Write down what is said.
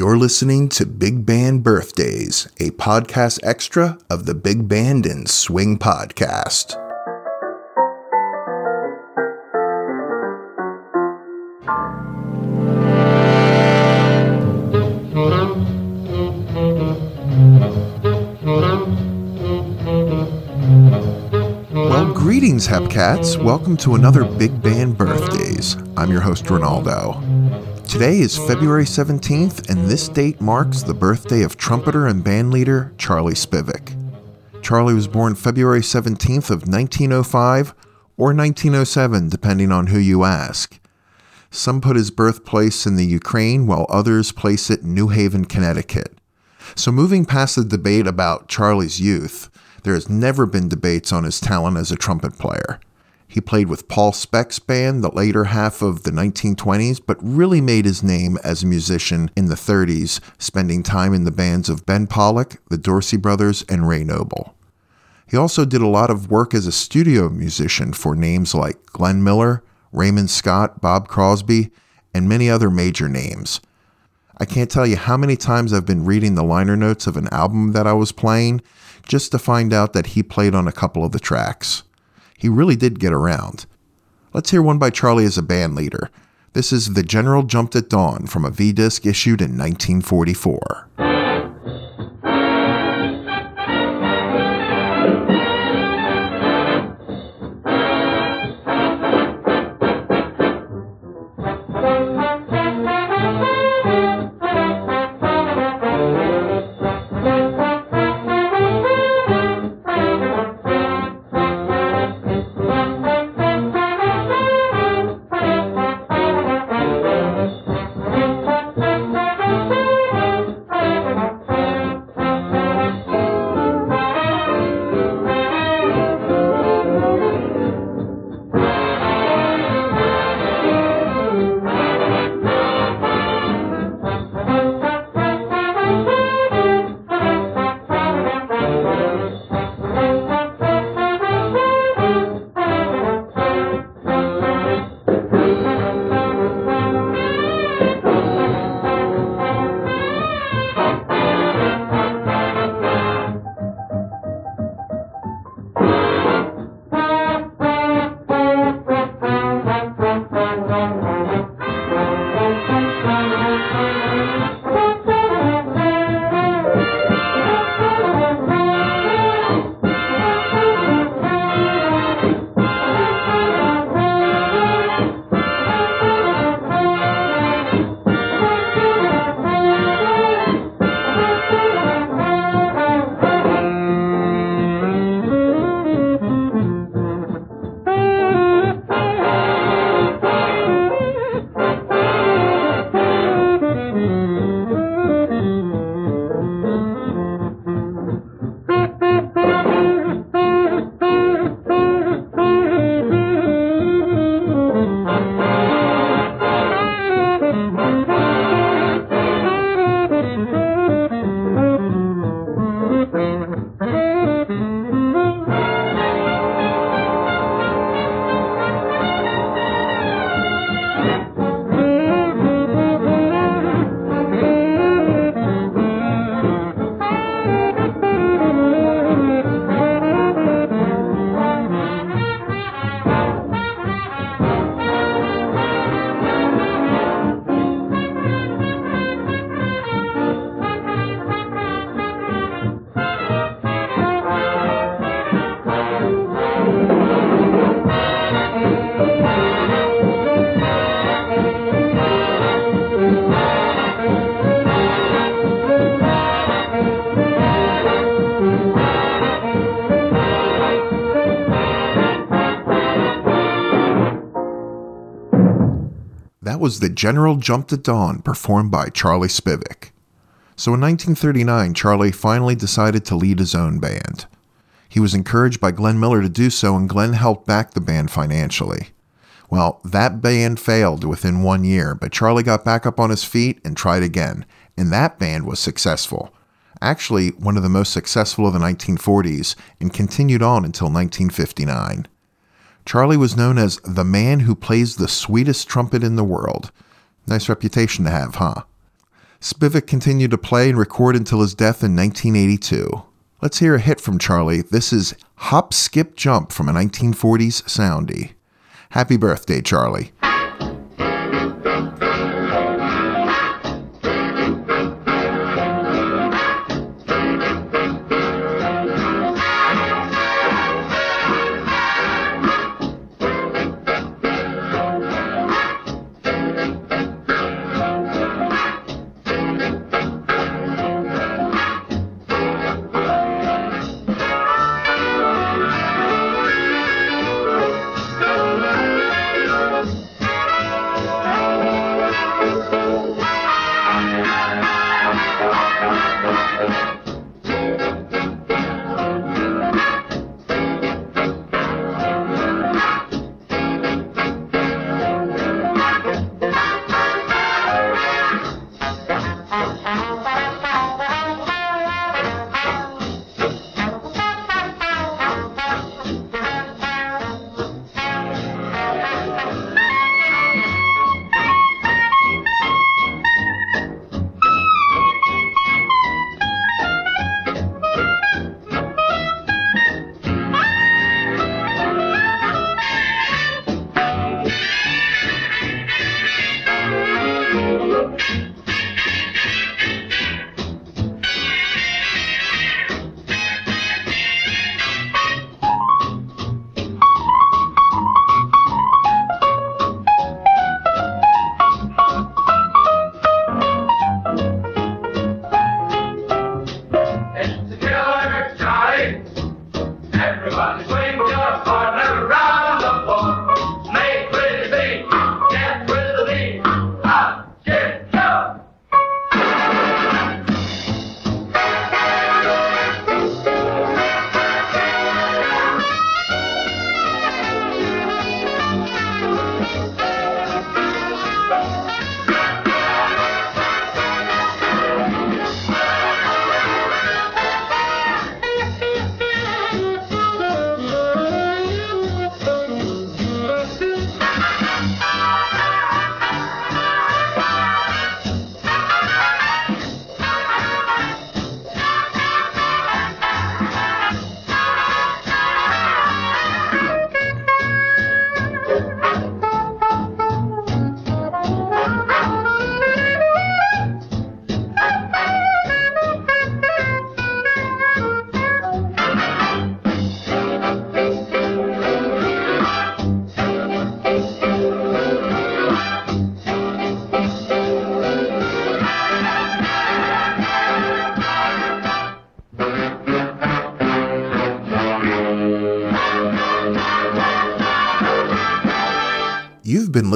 You're listening to Big Band Birthdays, a podcast extra of the Big Band and Swing podcast. Well, greetings, Hepcats. Welcome to another Big Band Birthdays. I'm your host, Ronaldo. Today is February 17th, and this date marks the birthday of trumpeter and bandleader Charlie Spivak. Charlie was born February 17th of 1905 or 1907, depending on who you ask. Some put his birthplace in the Ukraine, while others place it in New Haven, Connecticut. So, moving past the debate about Charlie's youth, there has never been debates on his talent as a trumpet player. He played with Paul Specht's band the later half of the 1920s, but really made his name as a musician in the 30s, spending time in the bands of Ben Pollack, the Dorsey Brothers, and Ray Noble. He also did a lot of work as a studio musician for names like Glenn Miller, Raymond Scott, Bob Crosby, and many other major names. I can't tell you how many times I've been reading the liner notes of an album that I was playing just to find out that he played on a couple of the tracks. He really did get around. Let's hear one by Charlie as a band leader. This is The General Jumped at Dawn from a V disc issued in 1944. Was The General Jumped at Dawn, performed by Charlie Spivak. So in 1939, Charlie finally decided to lead his own band. He was encouraged by Glenn Miller to do so, and Glenn helped back the band financially. Well, that band failed within one year, but Charlie got back up on his feet and tried again, and that band was successful. Actually, one of the most successful of the 1940s, and continued on until 1959. Charlie was known as the man who plays the sweetest trumpet in the world. Nice reputation to have, huh? Spivak continued to play and record until his death in 1982. Let's hear a hit from Charlie. This is Hop, Skip, Jump from a 1940s soundie. Happy birthday, Charlie.